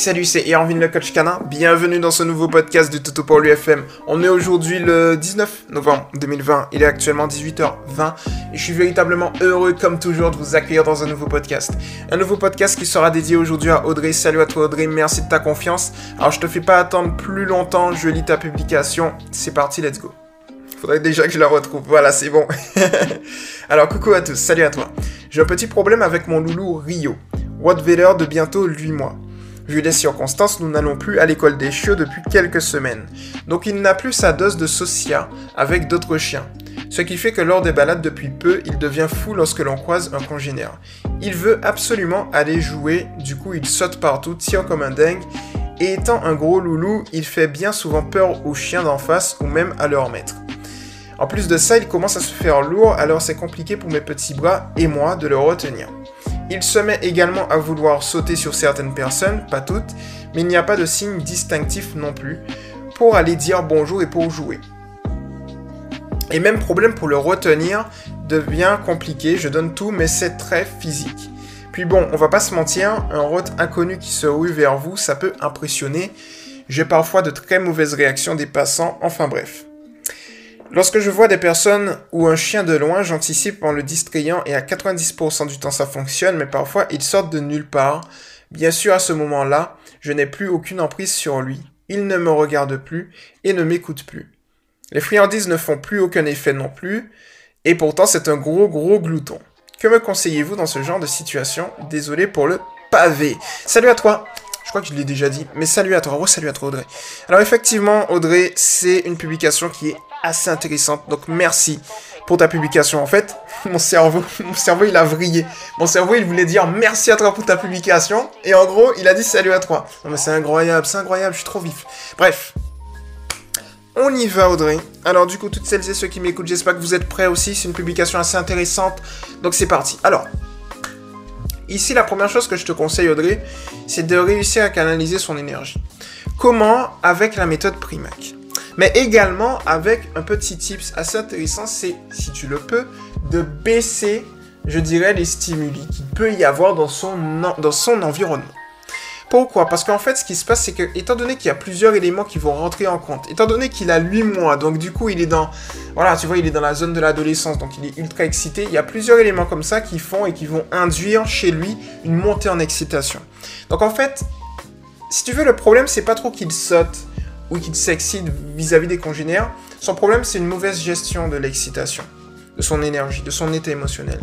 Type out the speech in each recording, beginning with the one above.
salut, c'est Irvin le coach canin. Bienvenue dans ce nouveau podcast du Toto pour l'UFM. On est aujourd'hui le 19 novembre 2020. Il est actuellement 18h20 et je suis véritablement heureux, comme toujours, de vous accueillir dans un nouveau podcast. Un nouveau podcast qui sera dédié aujourd'hui à Audrey. Salut à toi, Audrey. Merci de ta confiance. Alors, je te fais pas attendre plus longtemps. Je lis ta publication. C'est parti, let's go. Faudrait déjà que je la retrouve. Voilà, c'est bon. Alors, coucou à tous. Salut à toi. J'ai un petit problème avec mon loulou Rio. Wattweiler de bientôt 8 mois. Vu les circonstances, nous n'allons plus à l'école des chiots depuis quelques semaines. Donc il n'a plus sa dose de socia avec d'autres chiens. Ce qui fait que lors des balades depuis peu, il devient fou lorsque l'on croise un congénère. Il veut absolument aller jouer, du coup il saute partout, tire comme un dingue, et étant un gros loulou, il fait bien souvent peur aux chiens d'en face ou même à leur maître. En plus de ça, il commence à se faire lourd, alors c'est compliqué pour mes petits bras et moi de le retenir. Il se met également à vouloir sauter sur certaines personnes, pas toutes, mais il n'y a pas de signe distinctif non plus, pour aller dire bonjour et pour jouer. Et même problème pour le retenir devient compliqué, je donne tout, mais c'est très physique. Puis bon, on va pas se mentir, un rot inconnu qui se rue vers vous, ça peut impressionner. J'ai parfois de très mauvaises réactions des passants, enfin bref. Lorsque je vois des personnes ou un chien de loin, j'anticipe en le distrayant et à 90% du temps ça fonctionne, mais parfois ils sortent de nulle part. Bien sûr, à ce moment-là, je n'ai plus aucune emprise sur lui. Il ne me regarde plus et ne m'écoute plus. Les friandises ne font plus aucun effet non plus, et pourtant c'est un gros gros glouton. Que me conseillez-vous dans ce genre de situation? Désolé pour le pavé. Salut à toi je crois que je l'ai déjà dit, mais salut à toi, oh salut à toi Audrey. Alors effectivement, Audrey, c'est une publication qui est assez intéressante. Donc merci pour ta publication. En fait, mon cerveau, mon cerveau, il a vrillé. Mon cerveau, il voulait dire merci à toi pour ta publication. Et en gros, il a dit salut à toi. Non mais c'est incroyable, c'est incroyable, je suis trop vif. Bref. On y va Audrey. Alors du coup, toutes celles et ceux qui m'écoutent, j'espère que vous êtes prêts aussi. C'est une publication assez intéressante. Donc c'est parti. Alors, ici, la première chose que je te conseille Audrey, c'est de réussir à canaliser son énergie. Comment Avec la méthode Primac mais également avec un petit tips assez intéressant, c'est, si tu le peux, de baisser, je dirais, les stimuli qu'il peut y avoir dans son, dans son environnement. Pourquoi Parce qu'en fait, ce qui se passe, c'est que, étant donné qu'il y a plusieurs éléments qui vont rentrer en compte, étant donné qu'il a 8 mois, donc du coup, il est dans, il est dans la zone de l'adolescence, donc il est ultra excité, il y a plusieurs éléments comme ça qui font et qui vont induire chez lui une montée en excitation. Donc en fait, si tu veux, le problème, c'est pas trop qu'il saute, ou qu'il s'excite vis-à-vis des congénères, son problème c'est une mauvaise gestion de l'excitation, de son énergie, de son état émotionnel.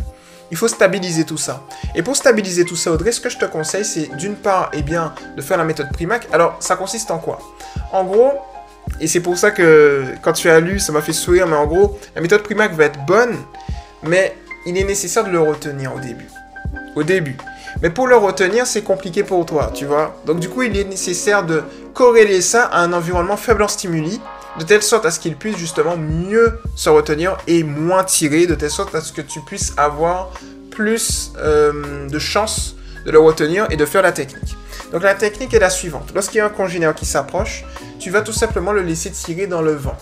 Il faut stabiliser tout ça. Et pour stabiliser tout ça, Audrey, ce que je te conseille, c'est d'une part, eh bien, de faire la méthode Primac. Alors, ça consiste en quoi? En gros, et c'est pour ça que quand tu as lu, ça m'a fait sourire, mais en gros, la méthode Primac va être bonne, mais il est nécessaire de le retenir au début. Au début. Mais pour le retenir, c'est compliqué pour toi, tu vois. Donc du coup, il est nécessaire de corréler ça à un environnement faible en stimuli, de telle sorte à ce qu'il puisse justement mieux se retenir et moins tirer, de telle sorte à ce que tu puisses avoir plus euh, de chances de le retenir et de faire la technique. Donc la technique est la suivante. Lorsqu'il y a un congénère qui s'approche, tu vas tout simplement le laisser tirer dans le vent.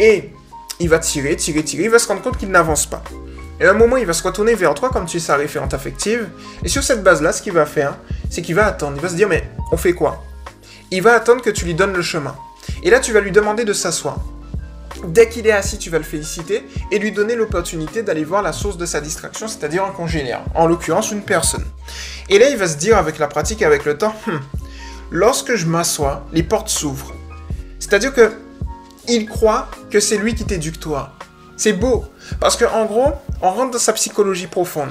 Et il va tirer, tirer, tirer, il va se rendre compte qu'il n'avance pas. Et à un moment, il va se retourner vers toi comme tu es sa référente affective. Et sur cette base-là, ce qu'il va faire, c'est qu'il va attendre. Il va se dire, mais on fait quoi? Il va attendre que tu lui donnes le chemin. Et là, tu vas lui demander de s'asseoir. Dès qu'il est assis, tu vas le féliciter et lui donner l'opportunité d'aller voir la source de sa distraction, c'est-à-dire un congénère, en l'occurrence une personne. Et là, il va se dire avec la pratique et avec le temps, hmm, lorsque je m'assois, les portes s'ouvrent. C'est-à-dire que il croit que c'est lui qui t'éduque toi. C'est beau. Parce qu'en gros, on rentre dans sa psychologie profonde.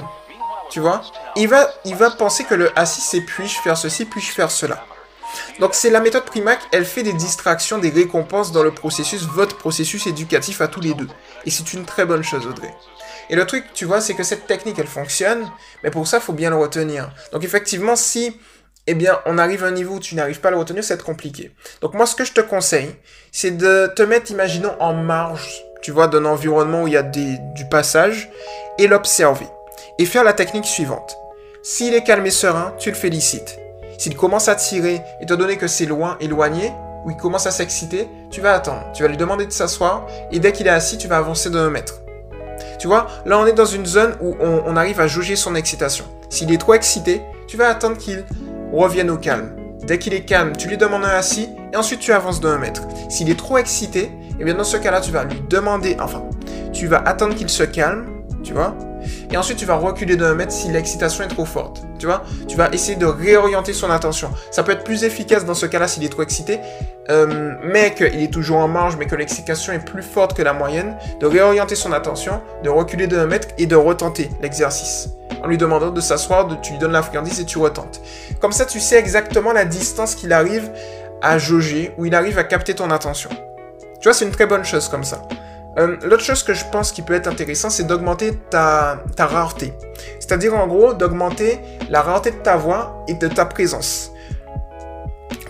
Tu vois? Il va, il va penser que le assis, c'est puis-je faire ceci, puis-je faire cela. Donc c'est la méthode Primac, elle fait des distractions, des récompenses dans le processus, votre processus éducatif à tous les deux. Et c'est une très bonne chose, Audrey. Et le truc, tu vois, c'est que cette technique, elle fonctionne, mais pour ça, il faut bien le retenir. Donc effectivement, si, eh bien, on arrive à un niveau où tu n'arrives pas à le retenir, c'est compliqué. Donc moi, ce que je te conseille, c'est de te mettre, imaginons, en marge tu vois, d'un environnement où il y a du passage, et l'observer. Et faire la technique suivante. S'il est calme et serein, tu le félicites. S'il commence à tirer, étant donné que c'est loin, éloigné, ou il commence à s'exciter, tu vas attendre. Tu vas lui demander de s'asseoir, et dès qu'il est assis, tu vas avancer d'un mètre. Tu vois, là on est dans une zone où on, arrive à jauger son excitation. S'il est trop excité, tu vas attendre qu'il revienne au calme. Dès qu'il est calme, tu lui demandes un assis et ensuite tu avances de 1 mètre. S'il est trop excité, eh bien dans ce cas-là, tu vas lui demander, enfin, tu vas attendre qu'il se calme, tu vois, et ensuite tu vas reculer de 1 mètre si l'excitation est trop forte. Tu vois Tu vas essayer de réorienter son attention. Ça peut être plus efficace dans ce cas-là s'il est trop excité, euh, mais qu'il est toujours en marge, mais que l'excitation est plus forte que la moyenne, de réorienter son attention, de reculer de 1 mètre et de retenter l'exercice. En lui demandant de s'asseoir, tu lui donnes la friandise et tu retentes. Comme ça, tu sais exactement la distance qu'il arrive à jauger, où il arrive à capter ton attention. Tu vois, c'est une très bonne chose comme ça. Euh, l'autre chose que je pense qui peut être intéressant, c'est d'augmenter ta, rareté. C'est-à-dire en gros d'augmenter la rareté de ta voix et de ta présence.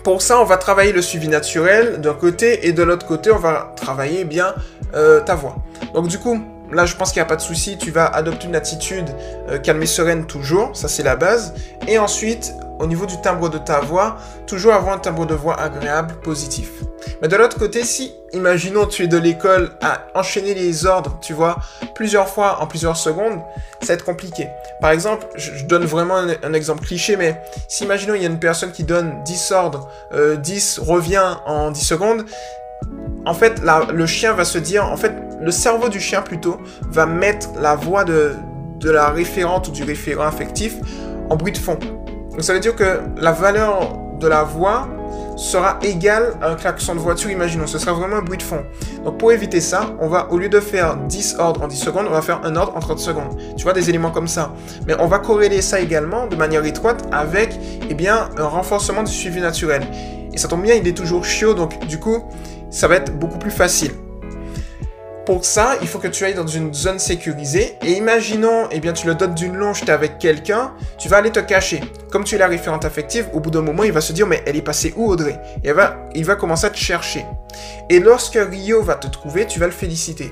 Pour ça, on va travailler le suivi naturel d'un côté et de l'autre côté, on va travailler bien euh, ta voix. Donc du coup, là je pense qu'il n'y a pas de souci, tu vas adopter une attitude euh, calme et sereine toujours, ça c'est la base. Et ensuite, au niveau du timbre de ta voix, toujours avoir un timbre de voix agréable, positif. Mais de l'autre côté, si, imaginons, tu es de l'école à enchaîner les ordres, tu vois, plusieurs fois en plusieurs secondes, ça va être compliqué. Par exemple, je, donne vraiment un, exemple cliché, mais si, imaginons, il y a une personne qui donne 10 ordres, 10 euh, revient en 10 secondes, en fait, le chien va se dire, en fait, le cerveau du chien plutôt, va mettre la voix de, de la référente ou du référent affectif en bruit de fond. Donc ça veut dire que la valeur de la voix sera égale à un klaxon de voiture, imaginons. Ce sera vraiment un bruit de fond. Donc pour éviter ça, on va, au lieu de faire 10 ordres en 10 secondes, on va faire un ordre en 30 secondes. Tu vois, des éléments comme ça. Mais on va corréler ça également de manière étroite avec, eh bien, un renforcement du suivi naturel. Et ça tombe bien, il est toujours chiot, donc du coup, ça va être beaucoup plus facile. Pour ça, il faut que tu ailles dans une zone sécurisée. Et imaginons, eh bien, tu le donnes d'une longe, tu es avec quelqu'un, tu vas aller te cacher. Comme tu es la référente affective, au bout d'un moment, il va se dire, mais elle est passée où Audrey? Et va, il va commencer à te chercher. Et lorsque Rio va te trouver, tu vas le féliciter.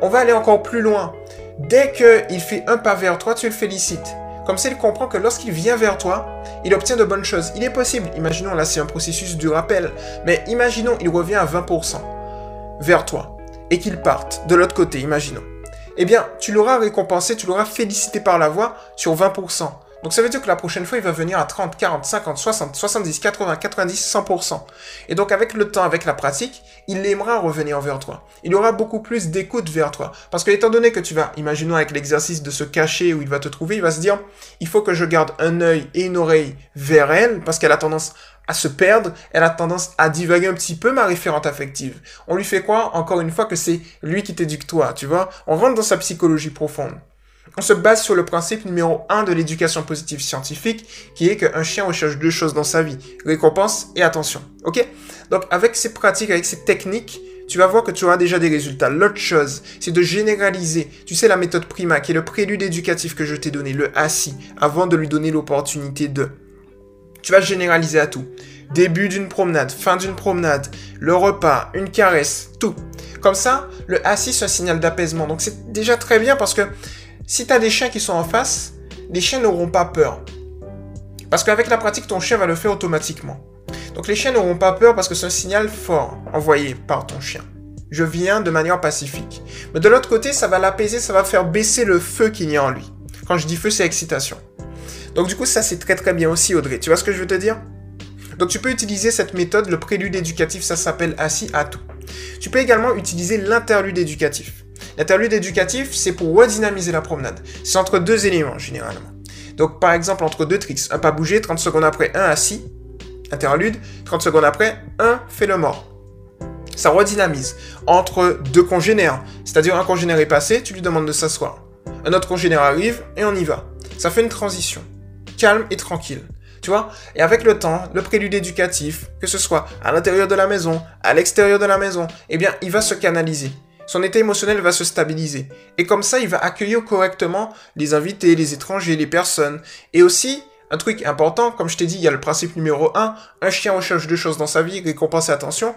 On va aller encore plus loin. Dès qu'il fait un pas vers toi, tu le félicites. Comme ça, il comprend que lorsqu'il vient vers toi, il obtient de bonnes choses. Il est possible, imaginons là c'est un processus du rappel, mais imaginons il revient à 20% vers toi et qu'il parte de l'autre côté, imaginons. Eh bien, tu l'auras récompensé, tu l'auras félicité par la voix sur 20%. Donc ça veut dire que la prochaine fois, il va venir à 30, 40, 50, 60, 70, 80, 90, 100%. Et donc avec le temps, avec la pratique, il aimera revenir vers toi. Il aura beaucoup plus d'écoute vers toi. Parce que étant donné que tu vas, imaginons avec l'exercice de se cacher où il va te trouver, il va se dire, il faut que je garde un œil et une oreille vers elle, parce qu'elle a tendance à se perdre, elle a tendance à divaguer un petit peu ma référente affective. On lui fait quoi Encore une fois que c'est lui qui t'éduque toi, tu vois On rentre dans sa psychologie profonde. On se base sur le principe numéro 1 de l'éducation positive scientifique, qui est qu'un chien recherche deux choses dans sa vie, récompense et attention. Ok? Donc avec ces pratiques, avec ces techniques, tu vas voir que tu auras déjà des résultats. L'autre chose, c'est de généraliser. Tu sais la méthode Prima, qui est le prélude éducatif que je t'ai donné, le assis, avant de lui donner l'opportunité de. Tu vas généraliser à tout. Début d'une promenade, fin d'une promenade, le repas, une caresse, tout. Comme ça, le assis, c'est un signal d'apaisement. Donc c'est déjà très bien parce que si tu as des chiens qui sont en face, les chiens n'auront pas peur. Parce qu'avec la pratique, ton chien va le faire automatiquement. Donc les chiens n'auront pas peur parce que c'est un signal fort envoyé par ton chien. Je viens de manière pacifique. Mais de l'autre côté, ça va l'apaiser, ça va faire baisser le feu qu'il y a en lui. Quand je dis feu, c'est excitation. Donc du coup, ça c'est très très bien aussi, Audrey. Tu vois ce que je veux te dire? Donc tu peux utiliser cette méthode, le prélude éducatif, ça s'appelle assis à tout. Tu peux également utiliser l'interlude éducatif. L'interlude éducatif, c'est pour redynamiser la promenade. C'est entre deux éléments, généralement. Donc par exemple, entre deux tricks, un pas bouger, 30 secondes après, un assis, interlude, 30 secondes après, un fait le mort. Ça redynamise. Entre deux congénères, c'est-à-dire un congénère est passé, tu lui demandes de s'asseoir. Un autre congénère arrive et on y va. Ça fait une transition calme et tranquille. Tu vois? Et avec le temps, le prélude éducatif, que ce soit à l'intérieur de la maison, à l'extérieur de la maison, eh bien, il va se canaliser. Son état émotionnel va se stabiliser. Et comme ça, il va accueillir correctement les invités, les étrangers, les personnes. Et aussi, un truc important, comme je t'ai dit, il y a le principe numéro 1, un chien recherche deux choses dans sa vie, récompense et attention.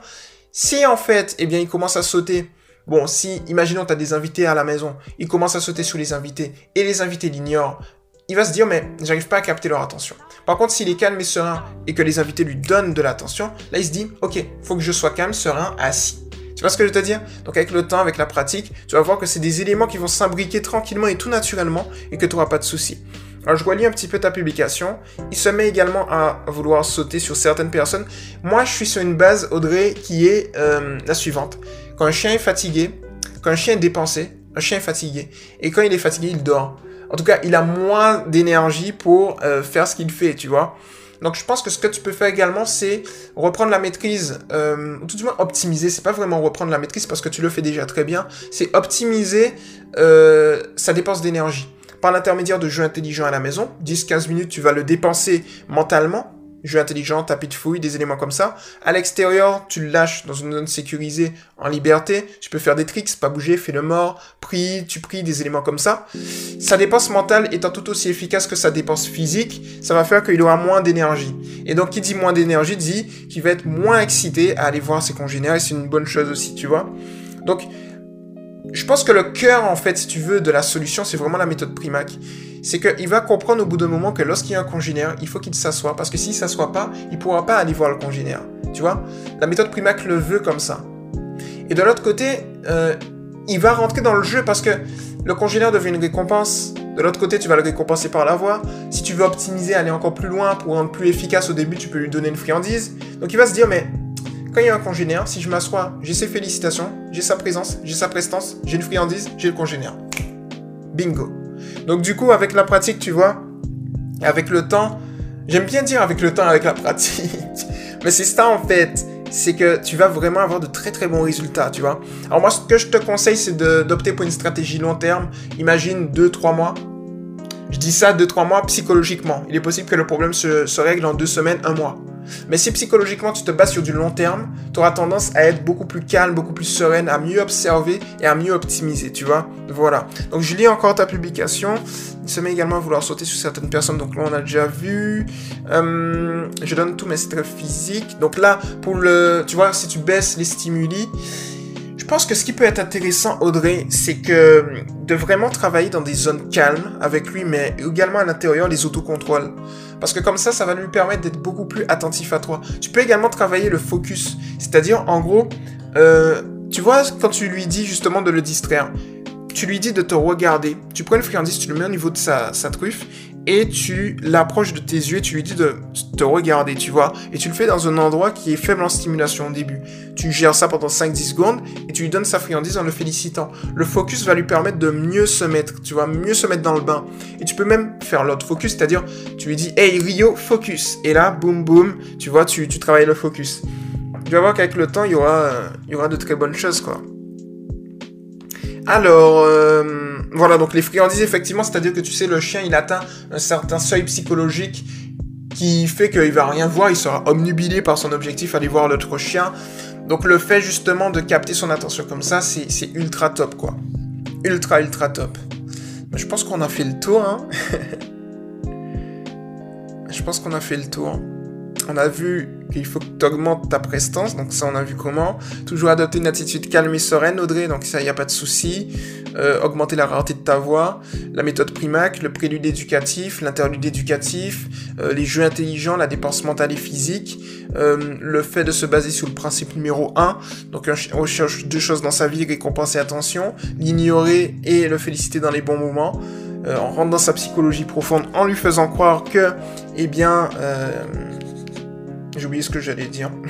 Si en fait, eh bien, il commence à sauter Bon, si, imaginons, tu as des invités à la maison, il commence à sauter sur les invités, et les invités l'ignorent, il va se dire, mais j'arrive pas à capter leur attention. Par contre, s'il est calme et serein et que les invités lui donnent de l'attention, là, il se dit, ok, faut que je sois calme, serein, assis. Tu vois ce que je veux te dire? Donc avec le temps, avec la pratique, tu vas voir que c'est des éléments qui vont s'imbriquer tranquillement et tout naturellement et que tu n'auras pas de soucis. Alors je relis un petit peu ta publication. Il se met également à vouloir sauter sur certaines personnes. Moi, je suis sur une base, Audrey, qui est euh, la suivante. Quand un chien est fatigué, quand un chien est dépensé, un chien est fatigué. Et quand il est fatigué, il dort. En tout cas, il a moins d'énergie pour euh, faire ce qu'il fait, tu vois. Donc je pense que ce que tu peux faire également, c'est reprendre la maîtrise, euh, tout du moins optimiser. C'est pas vraiment reprendre la maîtrise parce que tu le fais déjà très bien. C'est optimiser euh, sa dépense d'énergie par l'intermédiaire de jeux intelligents à la maison. 10-15 minutes, tu vas le dépenser mentalement jeu intelligent, tapis de fouille, des éléments comme ça. À l'extérieur, tu le lâches dans une zone sécurisée, en liberté. Tu peux faire des tricks, pas bouger, fais le mort, prie, tu pries, des éléments comme ça. Sa dépense mentale étant tout aussi efficace que sa dépense physique, ça va faire qu'il aura moins d'énergie. Et donc, qui dit moins d'énergie dit qu'il va être moins excité à aller voir ses congénères, et c'est une bonne chose aussi, tu vois. Donc, je pense que le cœur, en fait, si tu veux, de la solution, c'est vraiment la méthode Primac c'est qu'il va comprendre au bout d'un moment que lorsqu'il y a un congénère, il faut qu'il s'assoie, parce que s'il s'assoit pas, il pourra pas aller voir le congénère. Tu vois? La méthode Primac le veut comme ça. Et de l'autre côté, euh, il va rentrer dans le jeu parce que le congénère devient une récompense. De l'autre côté, tu vas le récompenser par la voix. Si tu veux optimiser, aller encore plus loin pour rendre plus efficace au début, tu peux lui donner une friandise. Donc il va se dire, mais quand il y a un congénère, si je m'assois, j'ai ses félicitations, j'ai sa présence, j'ai sa prestance, j'ai une friandise, j'ai le congénère. Bingo. Donc du coup, avec la pratique, tu vois, avec le temps, j'aime bien dire avec le temps, avec la pratique, mais c'est ça en fait, c'est que tu vas vraiment avoir de très très bons résultats, tu vois. Alors moi, ce que je te conseille, c'est d'opter pour une stratégie long terme. Imagine 2-3 mois. Je dis ça 2-3 mois psychologiquement. Il est possible que le problème se, règle en 2 semaines, 1 mois. Mais si psychologiquement tu te bases sur du long terme, tu auras tendance à être beaucoup plus calme, beaucoup plus sereine, à mieux observer et à mieux optimiser, tu vois. Voilà. Donc je lis encore ta publication. Il se met également à vouloir sauter sur certaines personnes. Donc là on a déjà vu. Euh, je donne tous mes stress physiques. Donc là, pour le, tu vois, si tu baisses les stimuli, je pense que ce qui peut être intéressant, Audrey, c'est que de vraiment travailler dans des zones calmes avec lui, mais également à l'intérieur, les autocontrôles. Parce que comme ça, ça va lui permettre d'être beaucoup plus attentif à toi. Tu peux également travailler le focus. C'est-à-dire, en gros, euh, tu vois, quand tu lui dis justement de le distraire, tu lui dis de te regarder. Tu prends une friandise, tu le mets au niveau de sa, sa truffe et tu l'approches de tes yeux et tu lui dis de te regarder, tu vois. Et tu le fais dans un endroit qui est faible en stimulation au début. Tu gères ça pendant 5-10 secondes et tu lui donnes sa friandise en le félicitant. Le focus va lui permettre de mieux se mettre, tu vois, mieux se mettre dans le bain. Et tu peux même faire l'autre focus, c'est-à-dire tu lui dis Hey Rio, focus. Et là, boum boum, tu vois, tu, travailles le focus. Tu vas voir qu'avec le temps, il y aura, il y aura de très bonnes choses, quoi. Alors, euh, voilà, donc les friandises, effectivement, c'est-à-dire que tu sais, le chien, il atteint un certain seuil psychologique qui fait qu'il va rien voir, il sera omnubilé par son objectif, aller voir l'autre chien. Donc le fait justement de capter son attention comme ça, c'est ultra top, quoi. Ultra, ultra top. Je pense qu'on a fait le tour, hein. Je pense qu'on a fait le tour. On a vu qu'il faut que tu augmentes ta prestance, donc ça on a vu comment. Toujours adopter une attitude calme et sereine, Audrey, donc ça, il n'y a pas de souci. Euh, augmenter la rareté de ta voix, la méthode Primac, le prélude éducatif, l'interlude éducatif, euh, les jeux intelligents, la dépense mentale et physique, euh, le fait de se baser sur le principe numéro 1, donc on recherche deux choses dans sa vie, récompenser attention, l'ignorer et le féliciter dans les bons moments. en rentrant dans sa psychologie profonde, en lui faisant croire que, eh bien, j'ai oublié ce que j'allais dire.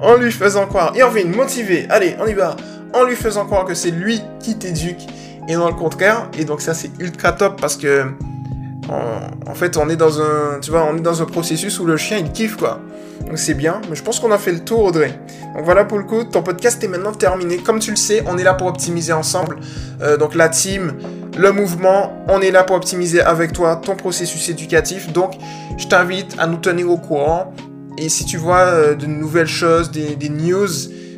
en lui faisant croire, enfin, motiver, allez, on y va, en lui faisant croire que c'est lui qui t'éduque, et non le contraire, et donc ça c'est ultra top parce que, en, fait, on est dans un, tu vois, on est dans un processus où le chien il kiffe quoi. Donc c'est bien, mais je pense qu'on a fait le tour Audrey. Donc voilà pour le coup, ton podcast est maintenant terminé. Comme tu le sais, on est là pour optimiser ensemble. Euh, donc la team, le mouvement, on est là pour optimiser avec toi ton processus éducatif. Donc, je t'invite à nous tenir au courant. Et si tu vois euh, de nouvelles choses, des, news,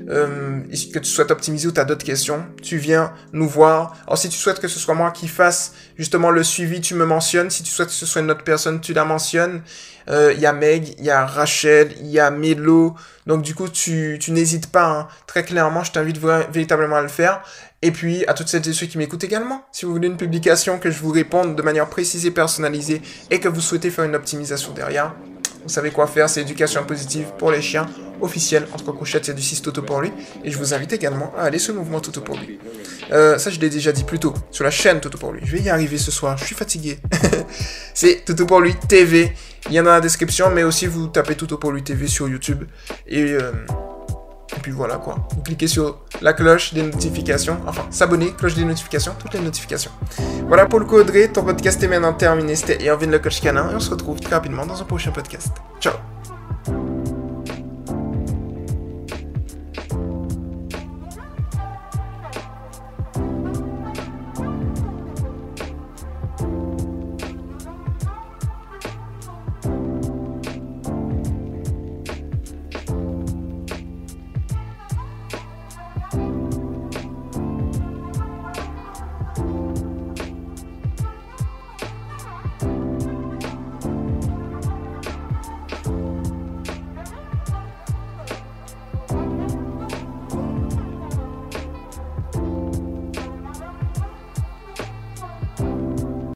euh, que tu souhaites optimiser ou tu as d'autres questions, tu viens nous voir. Alors si tu souhaites que ce soit moi qui fasse justement le suivi, tu me mentionnes. Si tu souhaites que ce soit une autre personne, tu la mentionnes. Il euh, y a Meg, il y a Rachel, il y a Melo. Donc du coup, tu, n'hésites pas. Hein. Très clairement, je t'invite véritablement à le faire. Et puis, à toutes celles et ceux qui m'écoutent également, si vous voulez une publication que je vous réponde de manière précise et personnalisée et que vous souhaitez faire une optimisation derrière, Vous savez quoi faire, c'est éducation positive pour les chiens officiel entre crochettes, c'est du 6 Toto pour lui. Et je vous invite également à aller sur le mouvement Toto pour lui. Euh, ça, je l'ai déjà dit plus tôt, sur la chaîne Toto pour lui. Je vais y arriver ce soir, je suis fatigué. c'est Toto pour lui TV. Il y en a dans la description, mais aussi vous tapez Toto pour lui TV sur YouTube. Et, euh, et puis voilà quoi. Vous cliquez sur la cloche des notifications. Enfin, s'abonner, cloche des notifications, toutes les notifications. Voilà pour le Audrey, ton podcast est maintenant terminé. C'était Irvin le coach canin. Et on se retrouve très rapidement dans un prochain podcast. Ciao